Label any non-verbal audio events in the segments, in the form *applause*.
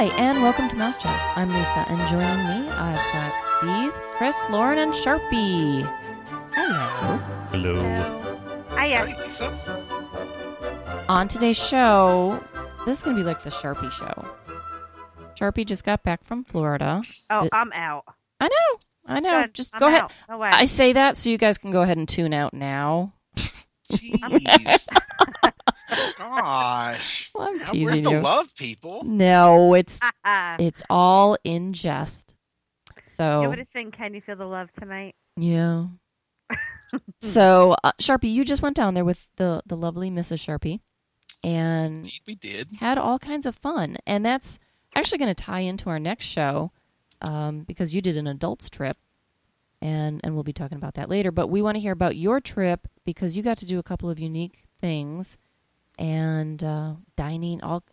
Hi, and welcome to Mouse Chat. I'm Lisa, and joining me, I've got Steve, Chris, Lauren, and Sharpie. Hello. Hello. Hiya. Howdy, Lisa. On today's show, this is going to be like the Sharpie show. Sharpie just got back from Florida. Oh, It- I'm out. I know, I know. Good. Just I'm go ahead. out. No way. I say that so you guys can go ahead and tune out now. Jeez. *laughs* Gosh. *laughs* I'm How- teasing Where's the you. love, people? No, it's *laughs* it's all in jest. So You So want to sing "Can You Feel the Love Tonight"? yeah. *laughs* so uh, Sharpie, you just went down there with the the lovely Mrs. Sharpie, and Indeed, we did. had all kinds of fun, and that's actually going to tie into our next show um, because you did an adults trip, and and we'll be talking about that later. But we want to hear about your trip because you got to do a couple of unique things, and uh, dining. All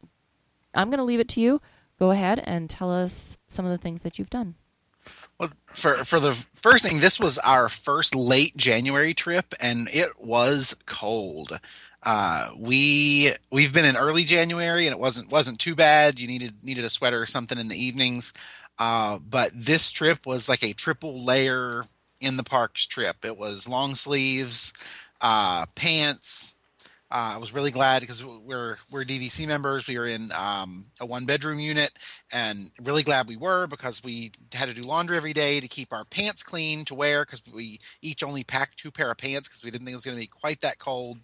I'm going to leave it to you. Go ahead and tell us some of the things that you've done. Well, for for the first thing, this was our first late January trip, and it was cold. Uh, we we've been in early January, and it wasn't wasn't too bad. You needed needed a sweater or something in the evenings, uh, but this trip was like a triple layer in the parks trip. It was long sleeves, uh, pants. Uh, I was really glad because we're we're DVC members. We were in um, a one bedroom unit, and really glad we were because we had to do laundry every day to keep our pants clean to wear because we each only packed two pair of pants because we didn't think it was going to be quite that cold.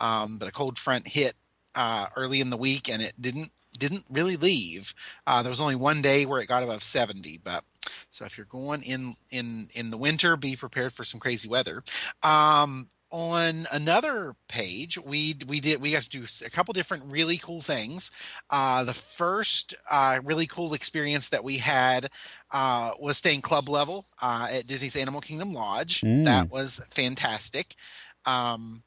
Um, but a cold front hit uh, early in the week, and it didn't didn't really leave. Uh, there was only one day where it got above seventy, but so if you're going in in in the winter, be prepared for some crazy weather. Um, on another page, we we did we got to do a couple different really cool things. Uh, the first uh, really cool experience that we had uh, was staying club level uh, at Disney's Animal Kingdom Lodge. Mm. That was fantastic. Um,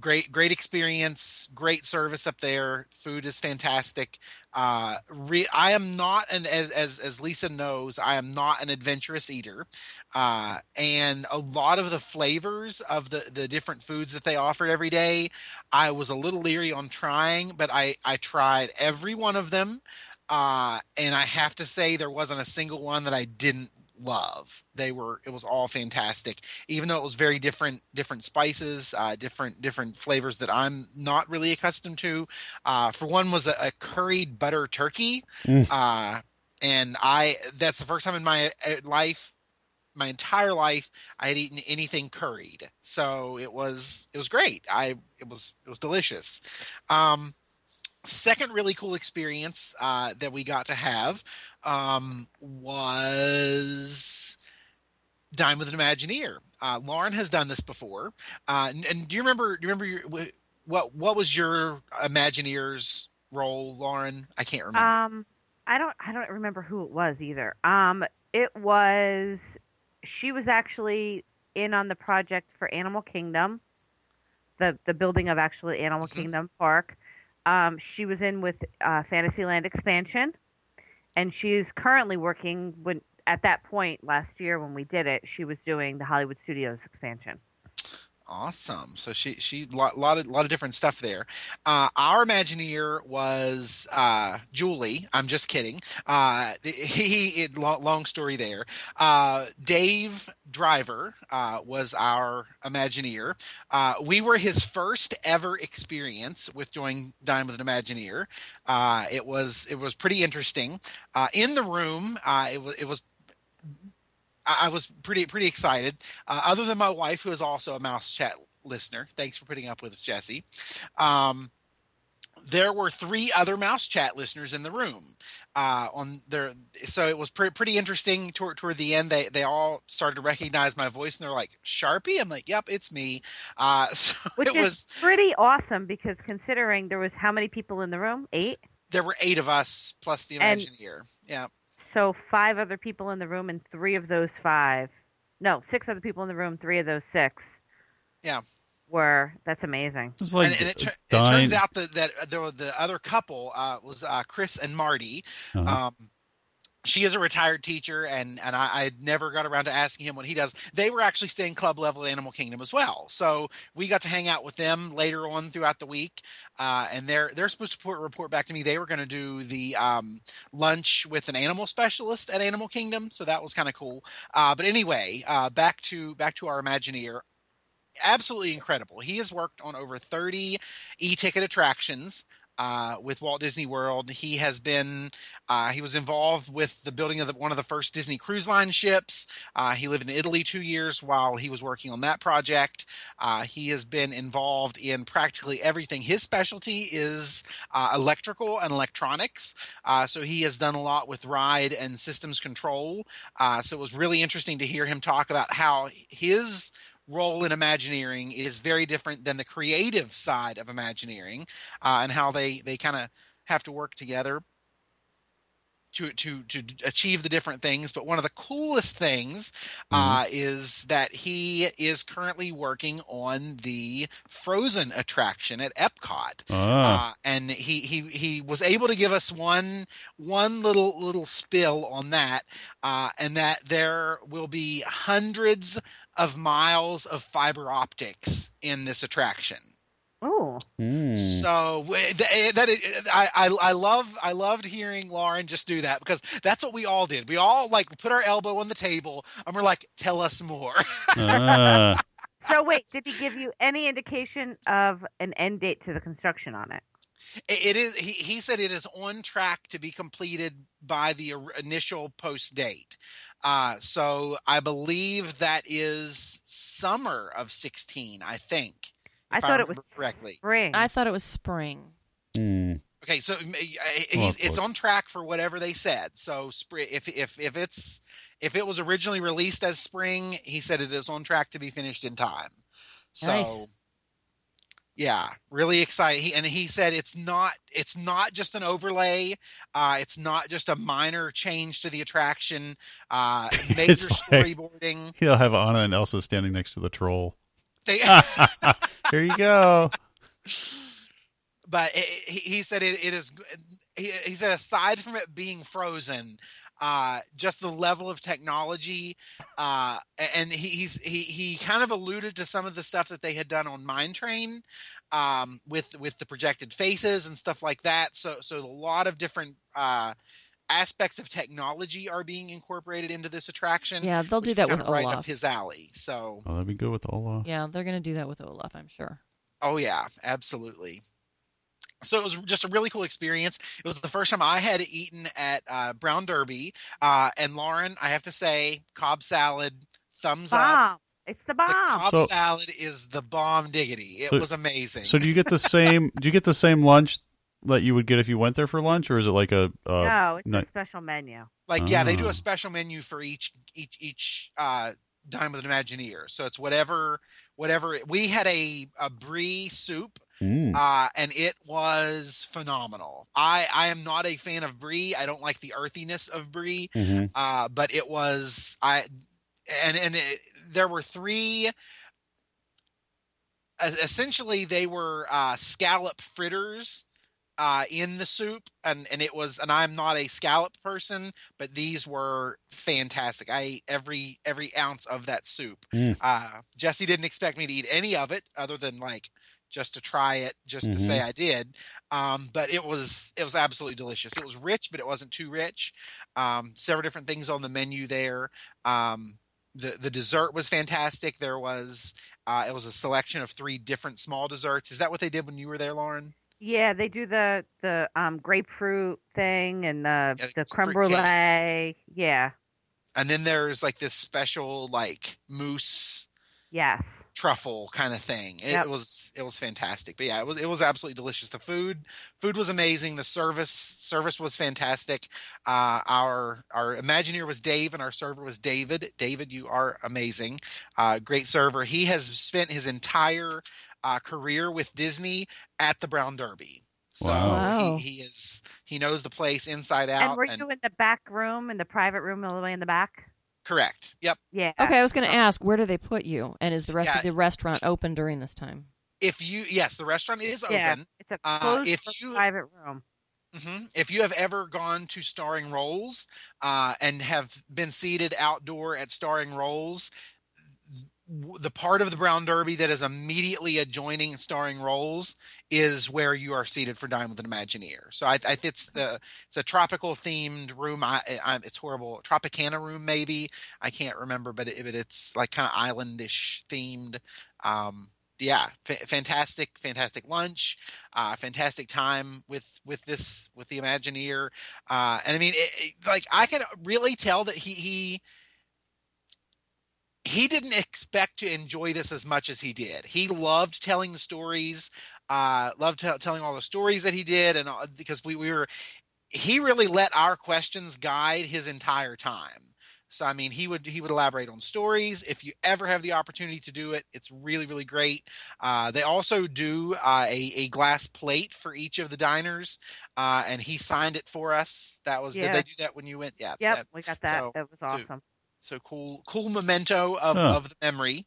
great great experience great service up there. Food is fantastic. Uh re- i am not an as, as as lisa knows i am not an adventurous eater. Uh and a lot of the flavors of the the different foods that they offered every day i was a little leery on trying but i i tried every one of them. Uh and i have to say there wasn't a single one that i didn't love. They were it was all fantastic. Even though it was very different different spices uh, different different flavors that i'm not really accustomed to uh, for one was a, a curried butter turkey Mm. uh, and i that's the first time in my uh, life my entire life i had eaten anything curried. So it was it was great. I it was it was delicious. Um second really cool experience uh, that we got to have um, was dine with an imagineer uh, lauren has done this before uh, and, and do you remember do you remember your, what what was your imagineer's role lauren i can't remember Um, I don't. I don't remember who it was either. Um, it was. She was actually in on the project for Animal Kingdom, the the building of actually Animal Mhm. Kingdom Park. Um, she was in with uh, Fantasyland expansion, and she's currently working when at that point last year when we did it, she was doing the Hollywood Studios expansion. Awesome. So she she lot lot of lot of different stuff there. Uh, our Imagineer was uh, Julie. I'm just kidding. Uh, *laughs* he, he long, long story there. Uh, Dave Driver uh, was our Imagineer. Uh, we were his first ever experience with doing Dine with an Imagineer. Uh, it was it was pretty interesting. Uh, in the room, uh, it was it was. I I was pretty pretty excited. Uh, other than my wife, who is also a Mouse Chat listener, thanks for putting up with us, Jesse. Um, there were three other Mouse Chat listeners in the room. Uh, on their, so it was pre- pretty interesting. Toward toward the end, they they all started to recognize my voice, and they're like, "Sharpie." I'm like, "Yep, it's me." Uh, *laughs* so Which it is was. pretty awesome because considering there was how many people in the room? Eight. There were eight of us plus the And- Yeah. So five other people in the room, and three of those five, no, six other people in the room. Three of those six, Yeah. were that's amazing. It's like and, and it, tur- it turns out that that there were the other couple uh, was uh, Chris and Marty. Uh-huh. Um, she is a retired teacher and and I, I never got around to asking him what he does. They were actually staying club level at animal kingdom as well. So we got to hang out with them later on throughout the week uh, and they're they're supposed to report, report back to me. They were going to do the um, lunch with an animal specialist at animal kingdom so that was kind of cool. Uh, but anyway uh, back to back to our imagineer. Absolutely incredible. He has worked on over 30 e-ticket attractions uh, with Walt Disney World. He has been uh, he was involved with the building of the, one of the first Disney Cruise Line ships. Uh, he lived in Italy two years while he was working on that project. Uh, he has been involved in practically everything. His specialty is uh, electrical and electronics, uh, so he has done a lot with ride and systems control. so it was really interesting to hear him talk about how his role in Imagineering is very different than the creative side of Imagineering, uh, and how they they kind of have to work together to to to achieve the different things. But one of the coolest things uh, mm-hmm. is that he is currently working on the Frozen attraction at Epcot, ah. uh, and he he he was able to give us one one little little spill on that, uh, and that there will be hundreds of miles of fiber optics in this attraction. Oh, mm. so eh, that is, I, I I love I loved hearing Lauren just do that because that's what we all did. We all like put our elbow on the table and we're like, "Tell us more." uh. So wait, did he give you any indication of an end date to the construction on it? It is. He, he said it is on track to be completed by the initial post date. Uh, so I believe that is summer of 16, I think. I thought I it was correctly. spring. I thought it was spring. Mm. Okay, so oh, it's on track for whatever they said. So spring, if if if it's if it was originally released as spring, he said it is on track to be finished in time. So nice. Yeah, really excited. He, and he said it's not it's not just an overlay. Uh, it's not just a minor change to the attraction. Uh, *laughs* major storyboarding. *laughs* He'll have Anna and Elsa standing next to the troll. *laughs* Here you go. But it, he said it, it is. He, he said aside from it being frozen, uh, just the level of technology. Uh, and he, he's he he kind of alluded to some of the stuff that they had done on Mine Train um, with with the projected faces and stuff like that. So so a lot of different. Uh, aspects of technology are being incorporated into this attraction. Yeah, they'll do that with right Olaf. up his alley. So oh, that'd be good with Olaf. Yeah, they're going to do that with Olaf, I'm sure. Oh yeah, absolutely so it was just a really cool experience. It was the first time I had eaten at uh, Brown Derby. Uh, and Lauren, I have to say, Cobb salad, thumbs bomb. up. It's the bomb. The Cobb so, salad is the bomb diggity. It so, was amazing. So do you get the same? do you get the same lunch that you would get if you went there for lunch, or is it like a? Uh, no, it's a special menu. Like oh. yeah, they do a ah. special menu for each each each uh, dine with an Imagineer. So it's whatever whatever. We had a a brie soup Mm. Uh, and it was phenomenal. I, I am not a fan of brie. I don't like the earthiness of brie. Mm-hmm. Uh, but it was I and and it, there were three. Essentially, they were uh, scallop fritters uh, in the soup, and and it was. And I'm not a scallop person, but these were fantastic. I ate every every ounce of that soup. Mm. Uh, Jesse didn't expect me to eat any of it, other than like just to try it, just mm-hmm. to say mm-hmm. I did. Um, but it was it was absolutely delicious. It was rich, but it wasn't too rich. Um, several different things on the menu there. Um, the the dessert was fantastic. There was uh, it was a selection of three different small desserts. Is that what they did when you were there, Lauren? Yeah, they do the the um, grapefruit thing and the yeah, the creme brulee. Cake. Yeah. And then there's like this special like mousse Yes. Truffle kind of thing. It yep. was it was fantastic. But yeah, it was it was absolutely delicious. The food food was amazing. The service service was fantastic. Uh, our our Imagineer was Dave and our server was David. David, you are amazing. Uh, great server. He has spent his entire uh, career with Disney at the Brown Derby. So wow. he, he is he knows the place inside out. And were and, you in the back room, in the private room, all the way in the back? Correct. Yep. Yeah. Okay, I was going to ask, where do they put you? And is the rest yeah. of the restaurant open during this time? If you, yes, the restaurant is yeah, open. It's a uh, closed uh, if you, private room. hmm If you have ever gone to Starring Rolls uh, and have been seated outdoor at Starring Rolls, w- the part of the Brown Derby that is immediately adjoining Starring Rolls is where you are seated for Dine with an Imagineer. So I, I it's the it's a tropical themed room. I, I it's horrible Tropicana room maybe I can't remember, but it, but it's like kind of islandish themed. Um, yeah, f- fantastic, fantastic lunch, uh, fantastic time with with this with the Imagineer, uh, and I mean, it, it, like I can really tell that he he he didn't expect to enjoy this as much as he did. He loved telling the stories, uh, loved t- telling all the stories that he did, and all, because we, we were, he really let our questions guide his entire time. So I mean, he would he would elaborate on stories. If you ever have the opportunity to do it, it's really really great. Uh, they also do uh, a a glass plate for each of the diners, uh, and he signed it for us. That was Yeah. did they do that when you went? Yeah. Yep, that- we got that. so- that was awesome. so cool cool memento of, Huh. of the memory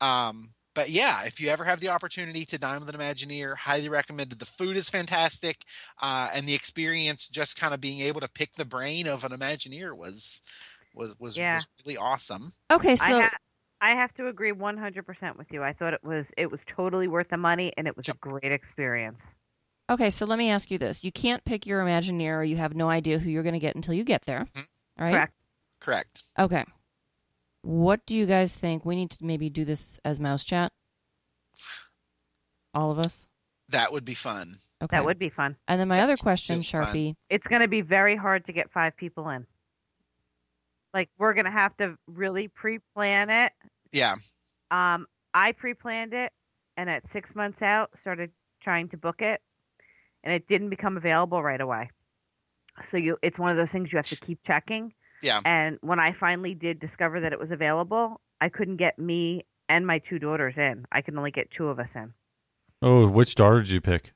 um but yeah if you ever have the opportunity to dine with an imagineer highly recommended the food is fantastic uh and the experience just kind of being able to pick the brain of an imagineer was was was, Yeah. was really awesome Okay, I, so ha- I have to agree 100% with you. I thought it was it was totally worth the money and it was a great experience. okay, so let me ask you this: you can't pick your Imagineer, or you have no idea who you're going to get until you get there. Mhm. All right. Correct. correct Okay. What do you guys think? We need to maybe do this as mouse chat. All of us. that would be fun Okay. That would be fun. And then my other question, It's fun. Sharpie. It's going to be very hard to get 5 people in. Like we're going to have to really pre-plan it. yeah Um I pre-planned it and at 6 months out started trying to book it and it didn't become available right away. So you it's one of those things you have to keep checking. Yeah. And when I finally did discover that it was available, I couldn't get me and my two daughters in. I could only get two of us in. Oh, which daughter did you pick?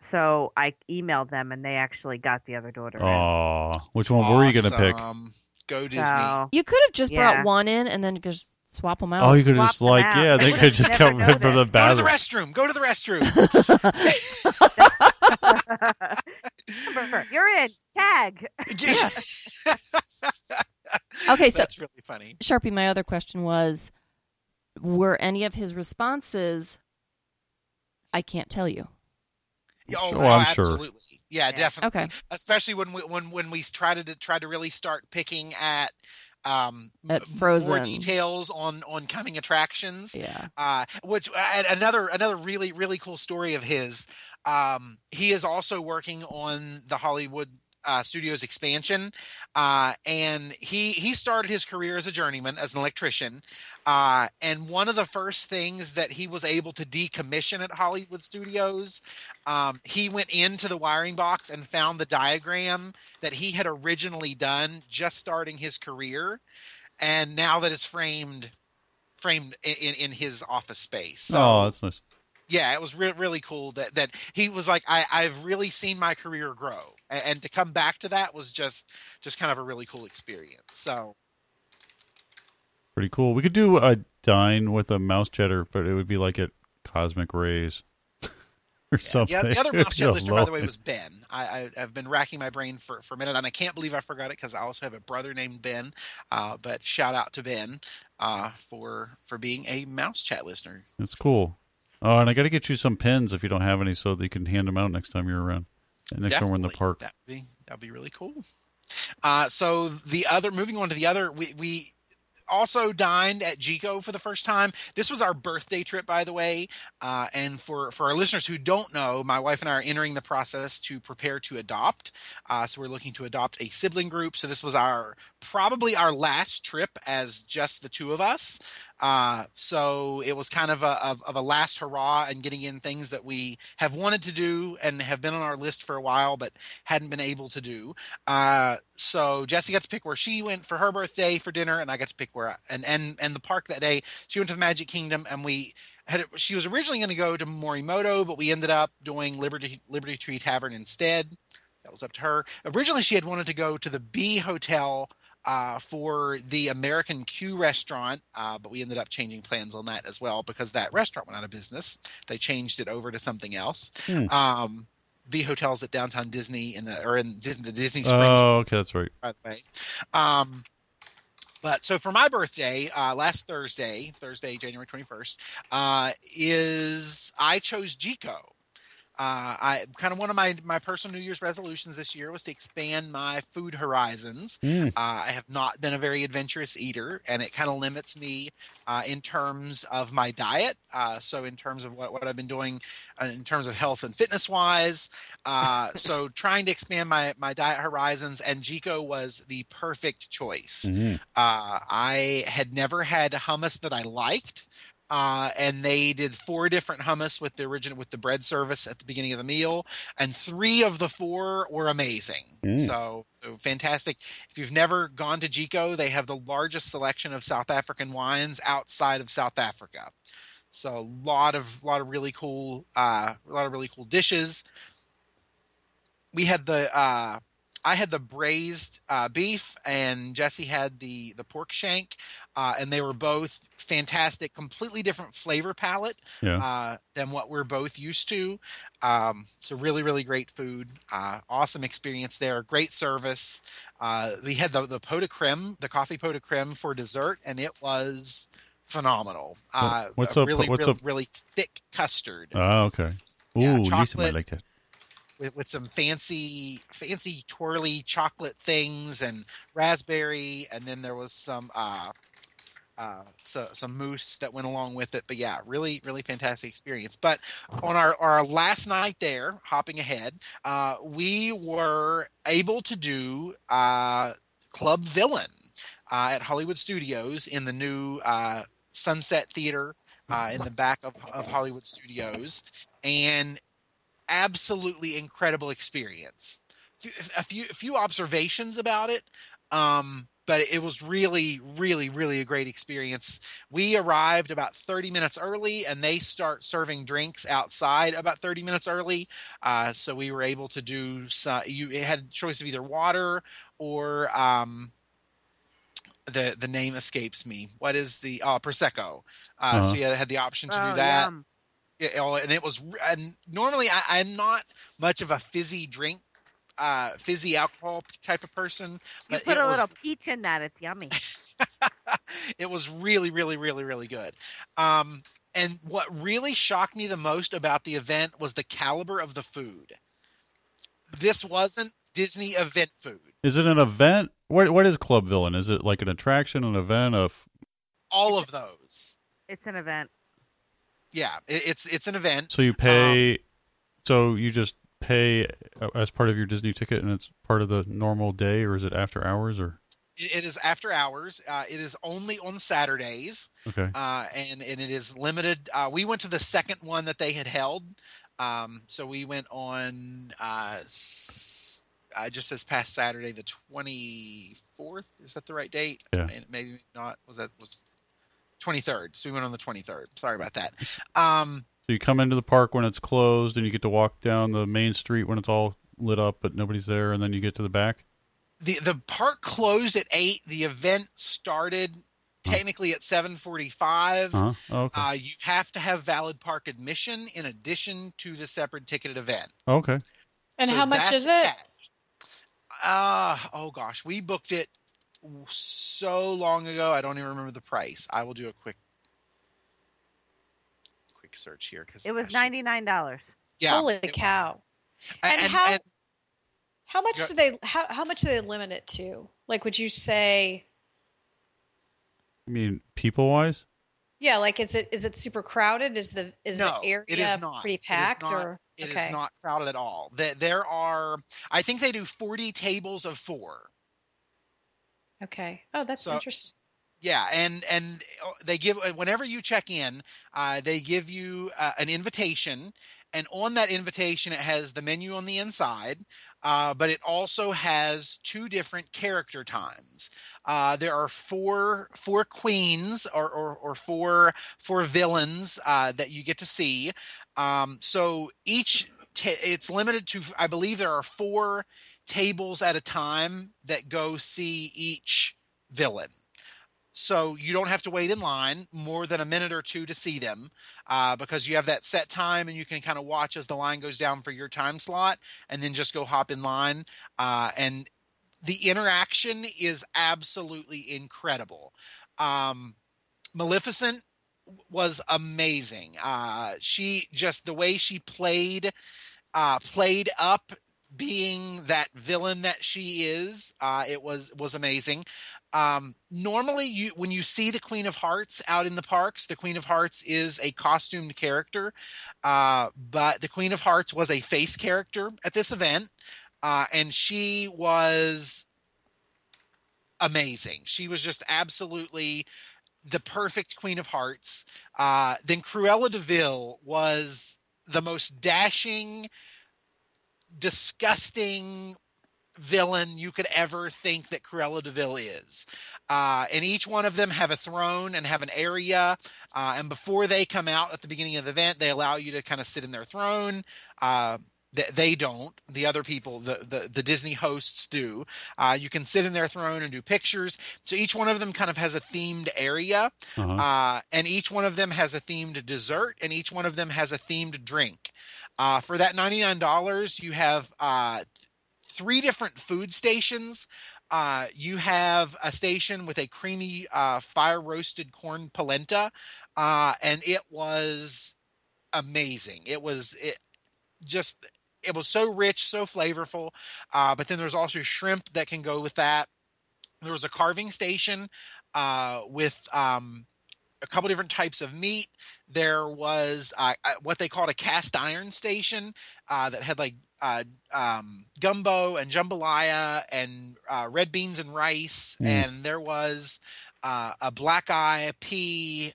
So I emailed them and they actually got the other daughter in. Oh, which one were you going to pick? Go disney So You could have just Yeah. brought one in and then just swap them out. Oh, you could swap just like out. yeah, they They could just never come in for the noticed. go to the bathroom. restroom go to the restroom *laughs* *laughs* You're in. Tag. *laughs* Okay, *laughs* so that's really funny Sharpie, my other question was were any of his responses I can't tell you. Yeah, Oh, Sure, no, I'm sure. absolutely. Yeah, Yeah. definitely. Okay. Especially when we when when we tried to try to really start picking at um At m- more details on on coming attractions. Yeah. Uh, which uh, another another really really cool story of his. Um, he is also working on the Hollywood uh, Studios expansion, uh, and he he started his career as a journeyman as an electrician. Uh, and one of the first things that he was able to decommission at Hollywood Studios, um, he went into the wiring box and found the diagram that he had originally done just starting his career, and now that it's framed framed in, in, his office space. So oh, that's nice. Yeah, it was re- really cool that that he was like, I, I've really seen my career grow, and, and to come back to that was just just kind of a really cool experience. So Pretty cool. We could do a dine with a mouse cheddar, but it would be like at Cosmic Rays *laughs* or something. yeah, the other mouse chat listener, by the way, was Ben. I, I I've been racking my brain for for a minute, and I can't believe I forgot it because I also have a brother named Ben. Uh, but shout out to Ben uh, for for being a mouse chat listener. It's cool. Oh, and I got to get you some pins if you don't have any, so that you can hand them out next time you're around. And next time we're in the park. That'd be that'd be really cool. Uh, so the other, moving on to the other, we we also dined at Jiko for the first time. This was our birthday trip, by the way. Uh, and for for our listeners who don't know, my wife and I are entering the process to prepare to adopt. Uh, so we're looking to adopt a sibling group. So this was our probably our last trip as just the two of us. Uh, so it was kind of a of, of a last hurrah and getting in things that we have wanted to do and have been on our list for a while, but hadn't been able to do. Uh, so Jessie got to pick where she went for her birthday for dinner, and I got to pick where I, and and and the park that day. She went to the Magic Kingdom, and we had. She was originally going to go to Morimoto, but we ended up doing Liberty Liberty Tree Tavern instead. That was up to her. Originally, she had wanted to go to the B Hotel uh, for the American Q restaurant, uh, but we ended up changing plans on that as well because that restaurant went out of business. They changed it over to something else. Hmm. Um, B hotels at downtown Disney in the or in Disney, the Disney Springs. Oh, okay, that's right. by the way. Um, but so for my birthday, uh, last Thursday, Thursday, January 21st, uh, is I chose Jiko. Uh, I kind of one of my my personal New Year's resolutions this year was to expand my food horizons. Mm. Uh, I have not been a very adventurous eater, and it kind of limits me uh, in terms of my diet. Uh, so, in terms of what, what I've been doing uh, in terms of health and fitness wise, uh, *laughs* so trying to expand my my diet horizons, and Jiko was the perfect choice. Mhm. Uh, I had never had hummus that I liked. Uh, and they did four different hummus with the original with the bread service at the beginning of the meal, and three of the four were amazing. Mm. So, so fantastic. If you've never gone to Jiko, they have the largest selection of South African wines outside of South Africa. So a lot of a lot of really cool uh, a lot of really cool dishes. We had the uh, I had the braised uh, beef, and Jesse had the the pork shank, uh, and they were both fantastic. Completely different flavor palette Yeah. uh, than what we're both used to. Um, so really, really great food. Uh, awesome experience there. Great service. Uh, we had the the pot de creme, the coffee pot de creme for dessert, and it was phenomenal. Uh, what's a up- really, what's really, up- really thick custard Oh, okay. Ooh, Yeah, Lisa chocolate. like that. with, with some fancy, fancy twirly chocolate things and raspberry, and then there was some uh, uh, so, some mousse that went along with it. But yeah, really, really fantastic experience. But on our our last night there, hopping ahead, uh, we were able to do uh, Club Villain uh, at Hollywood Studios in the new uh, Sunset Theater uh, in the back of, of Hollywood Studios, and absolutely incredible experience. A few a few observations about it. Um, but it was really, really, really a great experience. We arrived about 30 minutes early, and they start serving drinks outside about 30 minutes early. Uh, so we were able to do. Some, you had a choice of either water or um, the the name escapes me. What is the uh, prosecco? Uh, Uh-huh. So you had the option to Oh, do that. yum. Yeah, oh, and it was and normally I, i'm not much of a fizzy drink uh fizzy alcohol type of person You put a was little peach in that. It's yummy. *laughs* it was really really really really good um and what really shocked me the most about the event was the caliber of the food this wasn't disney event food Is it an event? What What is Club Villain? Is it like an attraction, an event? Of all of those It's an event. yeah it, it's it's an event so you pay, so you just pay uh, as part of your Disney ticket, and it's part of the normal day, or is it after hours? Or it, is after hours uh, it is only on saturdays okay, uh, and and it is limited. Uh, we went to the second one that they had held, um, so we went on uh, s- uh, just this past Saturday, the twenty fourth. Is that the right date? Yeah. Maybe not. Was that was twenty third? So we went on the twenty third. Sorry about that. Um, so you come into the park when it's closed, and you get to walk down the main street when it's all lit up, but nobody's there, and then you get to the back. the the park closed at eight. The event started technically at seven forty five. Uh huh. Oh, okay. Uh, you have to have valid park admission in addition to the separate ticketed event. okay. And So how much is it? that. Uh, oh gosh, we booked it so long ago. I don't even remember the price. I will do a quick quick search here because It was ninety nine dollars. Yeah, Holy cow! And, And how- and How much do they? How how much do they limit it to? Like, would you say? I mean, people wise, Yeah, like is it is it super crowded? Is the is No, the area it is not. pretty It is packed not- or it is okay? not crowded at all. There, there are, I think they do forty tables of four. Okay. Oh, that's So- interesting. Yeah, and and uh, they give whenever you check in, uh, they give you uh, an invitation, and on that invitation it has the menu on the inside, uh, but it also has two different character times. Uh, there are four four queens or or, or four four villains uh, that you get to see. Um, so each ta- it's limited to I believe there are four tables at a time that go see each villain. So you don't have to wait in line more than a minute or two to see them uh, because you have that set time and you can kind of watch as the line goes down for your time slot and then just go hop in line. Uh, and the interaction is absolutely incredible. Um, Maleficent was amazing. Uh, she just the way she played, uh, played up being that villain that she is. Uh, it was was amazing. Um, normally, you when you see the Queen of Hearts out in the parks, the Queen of Hearts is a costumed character, uh, but the Queen of Hearts was a face character at this event, uh, and she was amazing. She was just absolutely the perfect Queen of Hearts. Uh, then Cruella de Vil was the most dashing, disgusting villain you could ever think that Cruella de Vil is. Uh, and each one of them have a throne and have an area. Uh, and before they come out at the beginning of the event, they allow you to kind of sit in their throne. Uh, they don't. The other people, the the, the Disney hosts do. Uh, you can sit in their throne and do pictures. So each one of them kind of has a themed area, Uh-huh. uh, and each one of them has a themed dessert, and each one of them has a themed drink. Uh, for that ninety nine dollars, you have uh, three different food stations. Uh, you have a station with a creamy uh, fire roasted corn polenta, uh, and it was amazing. It was it just it was so rich, so flavorful. Uh, but then there's also shrimp that can go with that. There was a carving station uh, with um, a couple different types of meat. There was uh, uh, what they called a cast iron station uh, that had like uh, um, gumbo and jambalaya and uh, red beans and rice. Mm. And there was uh, a black eye pea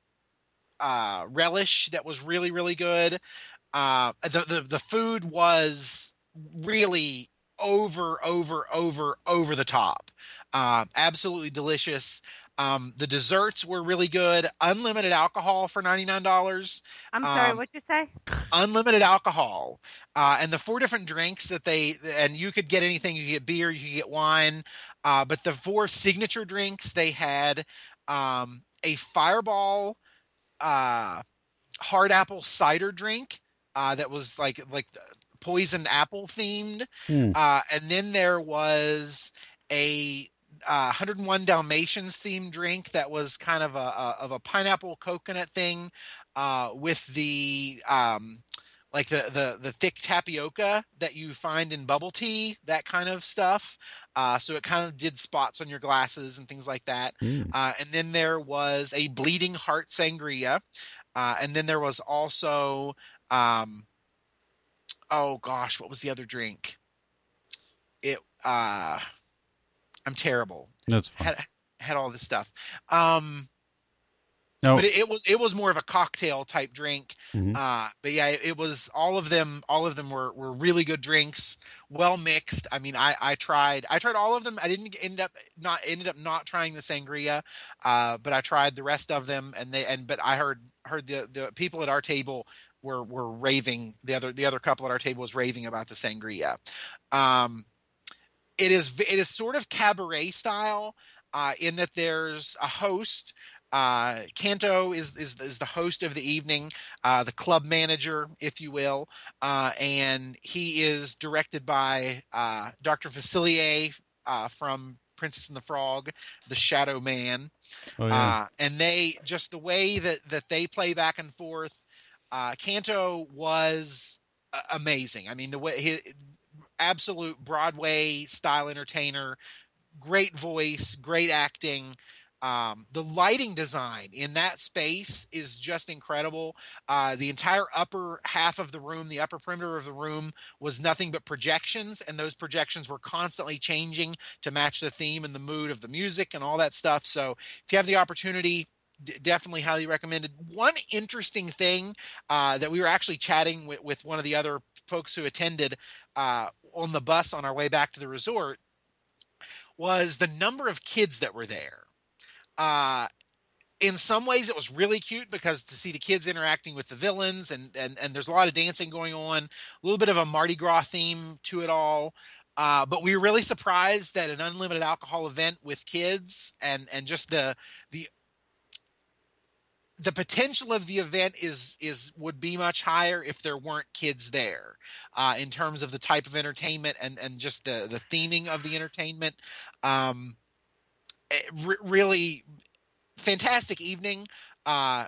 uh, relish that was really, really good. Uh, the, the the food was really over, over, over, over the top. Uh, absolutely delicious. Um, the desserts were really good. Unlimited alcohol for ninety nine dollars. I'm sorry, Um, what'd you say? Unlimited alcohol, uh, and the four different drinks that they and you could get anything. You could get beer, you could get wine, uh, but the four signature drinks they had um, a Fireball uh, hard apple cider drink uh, that was like like poison apple themed, Hmm. uh, and then there was a uh, 101 Dalmatians themed drink that was kind of a, a of a pineapple coconut thing uh, with the um, like the, the the thick tapioca that you find in bubble tea, that kind of stuff. Uh, so it kind of did spots on your glasses and things like that. Mm. Uh, and then there was a bleeding heart sangria. Uh, and then there was also, um, oh gosh, what was the other drink? It, uh, I'm terrible. That's fine. Had, had all this stuff. Um, No, but it, it was it was more of a cocktail type drink. Mhm. Uh, but yeah, it, it was all of them. All of them were were really good drinks, well mixed. I mean, I I tried I tried all of them. I didn't end up not ended up not trying the sangria, uh, but I tried the rest of them. And they and but I heard heard the the people at our table were were raving. The other the other couple at our table was raving about the sangria. Um, it is it is sort of cabaret style uh, in that there's a host. Uh, Kanto is, is is the host of the evening, uh, the club manager, if you will, uh, and he is directed by uh, Dr. Facilier uh, from Princess and the Frog, the Shadow Man, oh, yeah. uh, and they just the way that that they play back and forth. Uh, Kanto was uh, amazing. I mean, the way he, absolute Broadway style entertainer, great voice, great acting. Um, the lighting design in that space is just incredible. Uh, the entire upper half of the room, the upper perimeter of the room, was nothing but projections, and those projections were constantly changing to match the theme and the mood of the music and all that stuff. So, if you have the opportunity, d- definitely highly recommended. One interesting thing uh, that we were actually chatting with, with one of the other folks who attended uh, on the bus on our way back to the resort was the number of kids that were there. Uh, in some ways, it was really cute because to see the kids interacting with the villains and and and there's a lot of dancing going on, a little bit of a Mardi Gras theme to it all. Uh, but we were really surprised that an unlimited alcohol event with kids and and just the the the potential of the event is is would be much higher if there weren't kids there uh, in terms of the type of entertainment and and just the the theming of the entertainment. Um, re- really fantastic evening uh,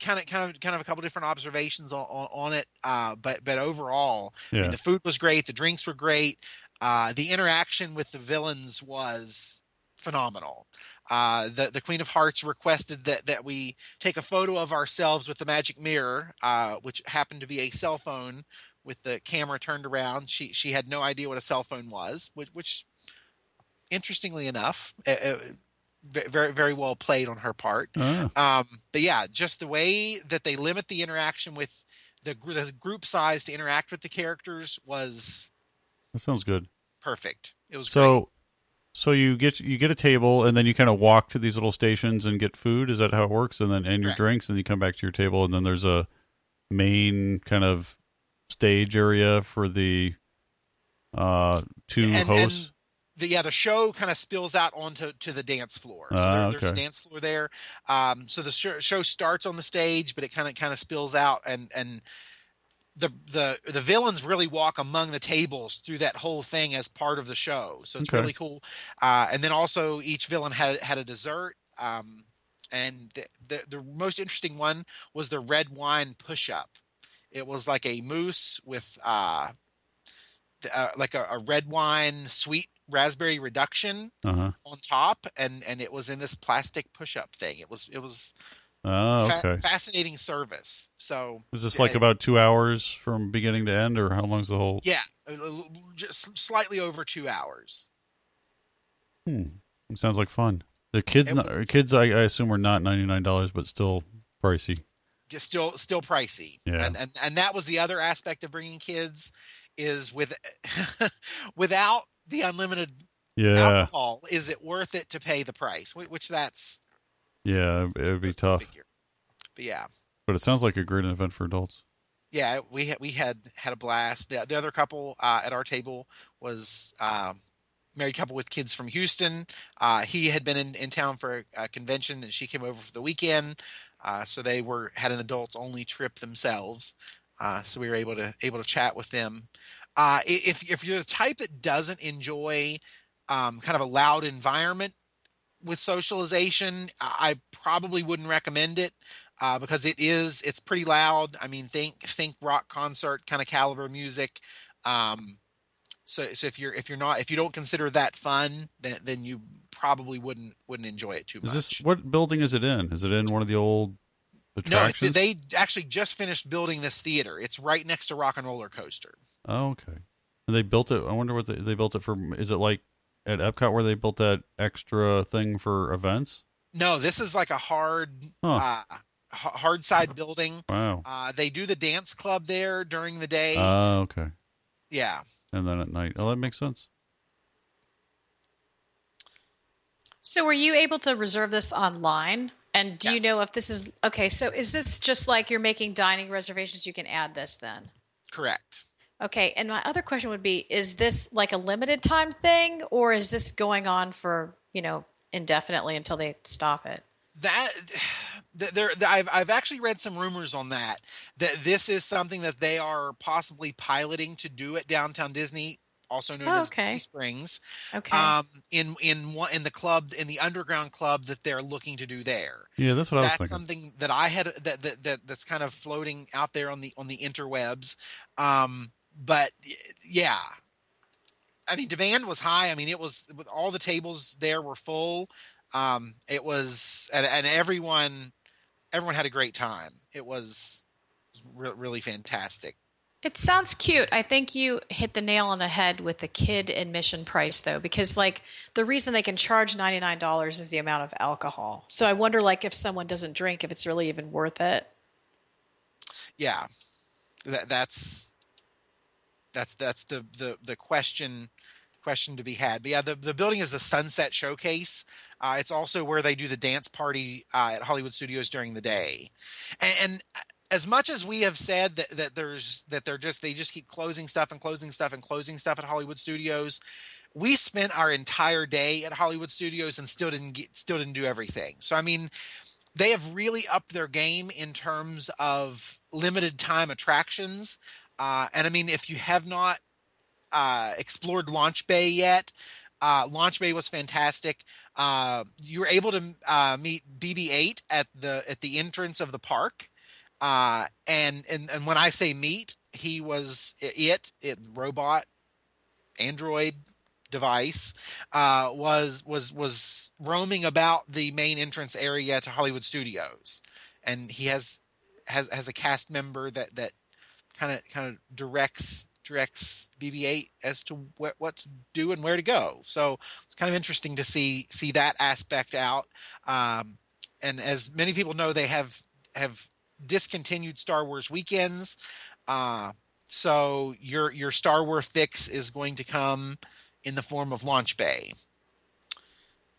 kind of kind of kind of a couple different observations on, on it uh, but but overall I mean, the food was great the drinks were great uh, the interaction with the villains was phenomenal uh, the the Queen of Hearts requested that that we take a photo of ourselves with the magic mirror, uh, which happened to be a cell phone with the camera turned around. She she had no idea what a cell phone was, which, which interestingly enough, uh, uh, very very well played on her part. Ah, Um, but yeah, just the way that they limit the interaction with the, the group size to interact with the characters was that sounds good. perfect. It was great. So, you get you get a table, and then you kind of walk to these little stations and get food. Is that how it works? And then and your Correct. drinks, and you come back to your table, and then there's a main kind of stage area for the uh two and, hosts. and the, yeah, the show kind of spills out onto to the dance floor. So Ah, there, there's a dance floor there. Um, so the show, show starts on the stage, but it kind of kind of spills out, and and the the the villains really walk among the tables through that whole thing as part of the show. So it's Okay. really cool. Uh, and then also each villain had had a dessert. Um, and the, the the most interesting one was the red wine push up. It was like a mousse with uh, the- uh like a, a red wine sweet raspberry reduction Uh huh. on top, and and it was in this plastic push up thing. It was it was Oh, fa- okay. fascinating service. So Is this like about two hours from beginning to end, or how long's the whole? yeah, just slightly over two hours. Hmm. Sounds like fun. The kids, It not, was- kids, I, I assume are not ninety nine dollars, but still pricey. Just still still pricey. Yeah. And and and that was the other aspect of bringing kids is with *laughs* without the unlimited Yeah, alcohol, is it worth it to pay the price? Which that's yeah, it would be tough. figure. But yeah. But it sounds like a great event for adults. yeah, we had we had had a blast. The, the other couple uh, at our table was um, married couple with kids from Houston. Uh, he had been in, in town for a, a convention, and she came over for the weekend. Uh, so they were had an adults only trip themselves. Uh, so we were able to able to chat with them. Uh, if if you're the type that doesn't enjoy um, kind of a loud environment with socialization, I probably wouldn't recommend it uh, because it is it's pretty loud. I mean, think think rock concert kind of caliber music. Um, so so if you're if you're not if you don't consider that fun, then then you probably wouldn't wouldn't enjoy it too Is much. this what building is it in? Is it in one of the old no, it's they actually just finished building this theater. It's right next to Rock and Roller Coaster. oh, okay. And they built it. I wonder what they, they built it for. Is it like at Epcot where they built that extra thing for events? No, this is like a hard Huh. uh, hard side building. Wow. Uh, they do the dance club there during the day. Oh, okay. yeah. And then at night. Oh, that makes sense. So, were you able to reserve this online? And do you know if this is okay? So, is this just like you're making dining reservations? You can add this then. Correct. Okay. And my other question would be: Is this like a limited time thing, or is this going on for you know indefinitely until they stop it? that there I've I've actually read some rumors on that that this is something that they are possibly piloting to do at downtown Disney, also known Oh, as okay. Disney Springs. Okay. Um, in in one in the club in the underground club that they're looking to do there. Yeah, that's what I was That's thinking. something that I had that, that that that's kind of floating out there on the on the interwebs. Um, but yeah. I mean, demand was high. I mean, it was with all the tables there were full. Um, it was, and, and everyone, everyone had a great time. It was re- really fantastic. It sounds cute. I think you hit the nail on the head with the kid admission price though because like the reason they can charge $99 is the amount of alcohol. So I wonder like if someone doesn't drink if it's really even worth it. Yeah, that, that's that's that's the the the question question to be had. But yeah, the the building is the Sunset Showcase. Uh, it's also where they do the dance party uh, at Hollywood Studios during the day, and, and as much as we have said that, that there's that they're just they just keep closing stuff and closing stuff and closing stuff at Hollywood Studios, we spent our entire day at Hollywood Studios and still didn't get still didn't do everything. So I mean, they have really upped their game in terms of limited time attractions. Uh, and I mean, if you have not uh, explored Launch Bay yet, uh, Launch Bay was fantastic. Uh, you were able to uh, meet BB-8 at the at the entrance of the park, uh, and and and when I say meet, he was it it robot android device was was was roaming about the main entrance area to Hollywood Studios, and he has has has a cast member that that kind of kind of directs directs BB-8 as to what what to do and where to go. So it's kind of interesting to see see that aspect out. Um, and as many people know, they have have discontinued Star Wars weekends. Uh, so your your Star Wars fix is going to come in the form of Launch Bay.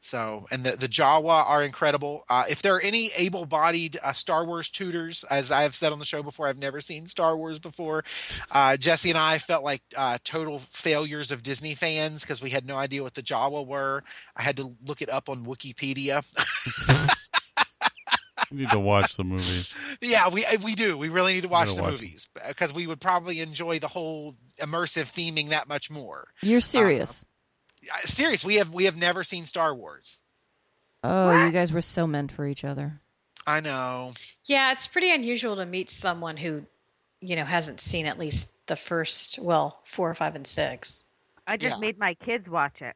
So, and the, the Jawa are incredible. Uh, if there are any able bodied uh, Star Wars tutors, as I have said on the show before, I've never seen Star Wars before. Uh, Jesse and I felt like uh, total failures of Disney fans because we had no idea what the Jawa were. I had to look it up on Wikipedia. *laughs* You need to watch the movies. yeah, we we do. We really need to watch the watch movies because we would probably enjoy the whole immersive theming that much more. You're serious. Uh, serious, we have we have never seen Star Wars. oh, What? you guys were so meant for each other. I know. Yeah, it's pretty unusual to meet someone who, you know, hasn't seen at least the first, well, four, five, and six. I just Yeah. made my kids watch it.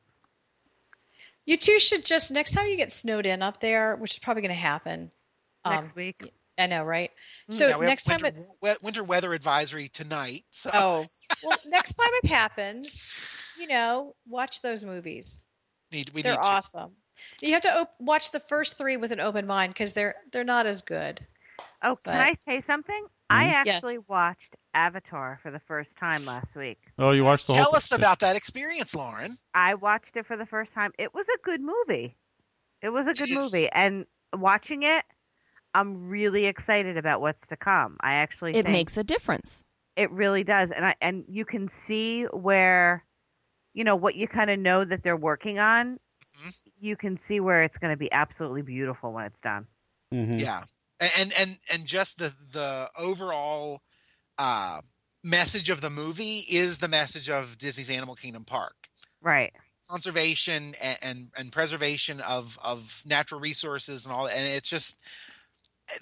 You two should just next time you get snowed in up there, which is probably going to happen Next um, week. I know, right? So Yeah, we have next time winter, it winter weather advisory tonight. So oh well, next time it happens, you know, watch those movies. need we they're need to. awesome. You have to op- watch the first three with an open mind because they're they're not as good. Oh, can I say something? I Mhm. actually Yes. watched Avatar for the first time last week. Oh, you watched the Tell whole us about that experience, Lauren. I watched it for the first time. It was a good movie. It was a good Jeez. movie, and watching it, I'm really excited about what's to come. I actually It think makes a difference. it really does, and I and you can see where, you know, what you kind of know that they're working on. Mhm. You can see where it's going to be absolutely beautiful when it's done. Mhm. Yeah, and and and just the the overall uh, message of the movie is the message of Disney's Animal Kingdom Park. Right. conservation and, and and preservation of of natural resources and all that and it's just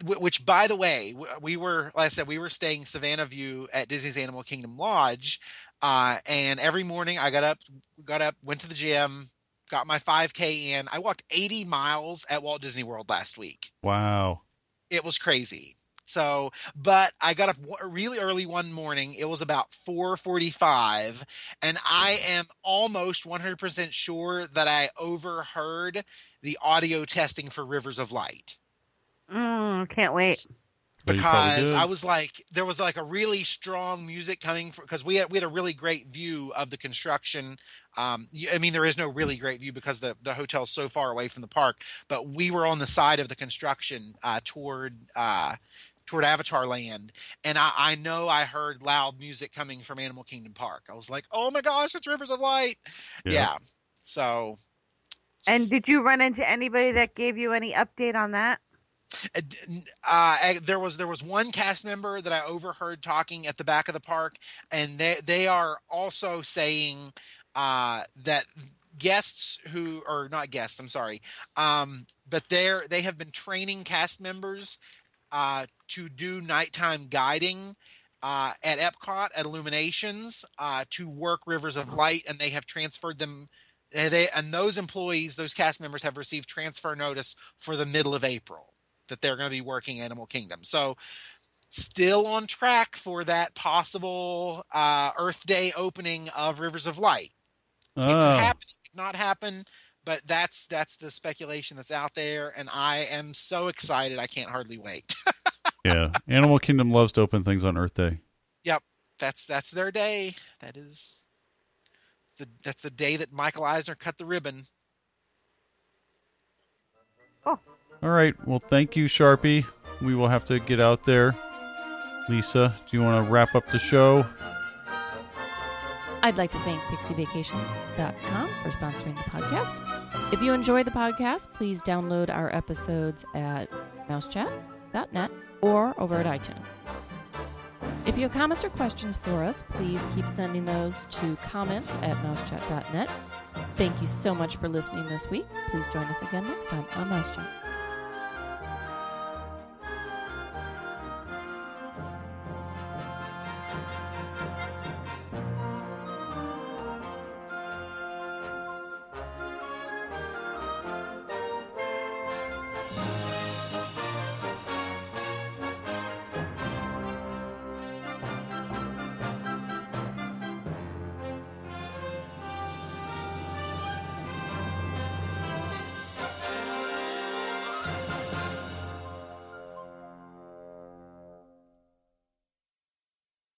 which by the way we were like i said we were staying savannah view at disney's animal kingdom lodge uh, and every morning i got up got up went to the gym got my 5k in. I walked 80 miles at walt disney world last week. Wow. it was crazy. So but i got up really early one morning. It was about 4.45 and i am almost 100% sure that i overheard the audio testing for rivers of light. Mm, can't wait. But you probably because. I was like, there was like a really strong music coming because we had we had a really great view of the construction. Um, y- I mean, there is no really great view because the the hotel's so far away from the park, but we were on the side of the construction uh, toward uh, toward Avatar Land, and I, I know I heard loud music coming from Animal Kingdom Park. I was like, oh my gosh, it's Rivers of Light. Yeah. Yeah. So. And did you run into anybody that gave you any update on that? Uh, I- there was there was one cast member that I overheard talking at the back of the park, and they they are also saying uh, that guests who or not guests, I'm sorry, um, but they're they have been training cast members uh, to do nighttime guiding. Uh, at Epcot at Illuminations uh, to work Rivers of Light, and they have transferred them. And they and those employees, those cast members, have received transfer notice for the middle of April that they're going to be working Animal Kingdom. So still on track for that possible uh, Earth Day opening of Rivers of Light. It could Oh, happen, it could not happen, but that's that's the speculation that's out there, and I am so excited I can't hardly wait. *laughs* yeah. Animal Kingdom loves to open things on Earth Day. Yep, that's that's their day. That is the that's the day that Michael Eisner cut the ribbon. All right. Well, thank you, Sharpie. We will have to get out there. Lisa, do you want to wrap up the show? I'd like to thank pixievacations.com for sponsoring the podcast. If you enjoy the podcast, please download our episodes at mousechat.net or over at iTunes. If you have comments or questions for us, please keep sending those to comments at mousechat.net. Thank you so much for listening this week. Please join us again next time on Mousechat.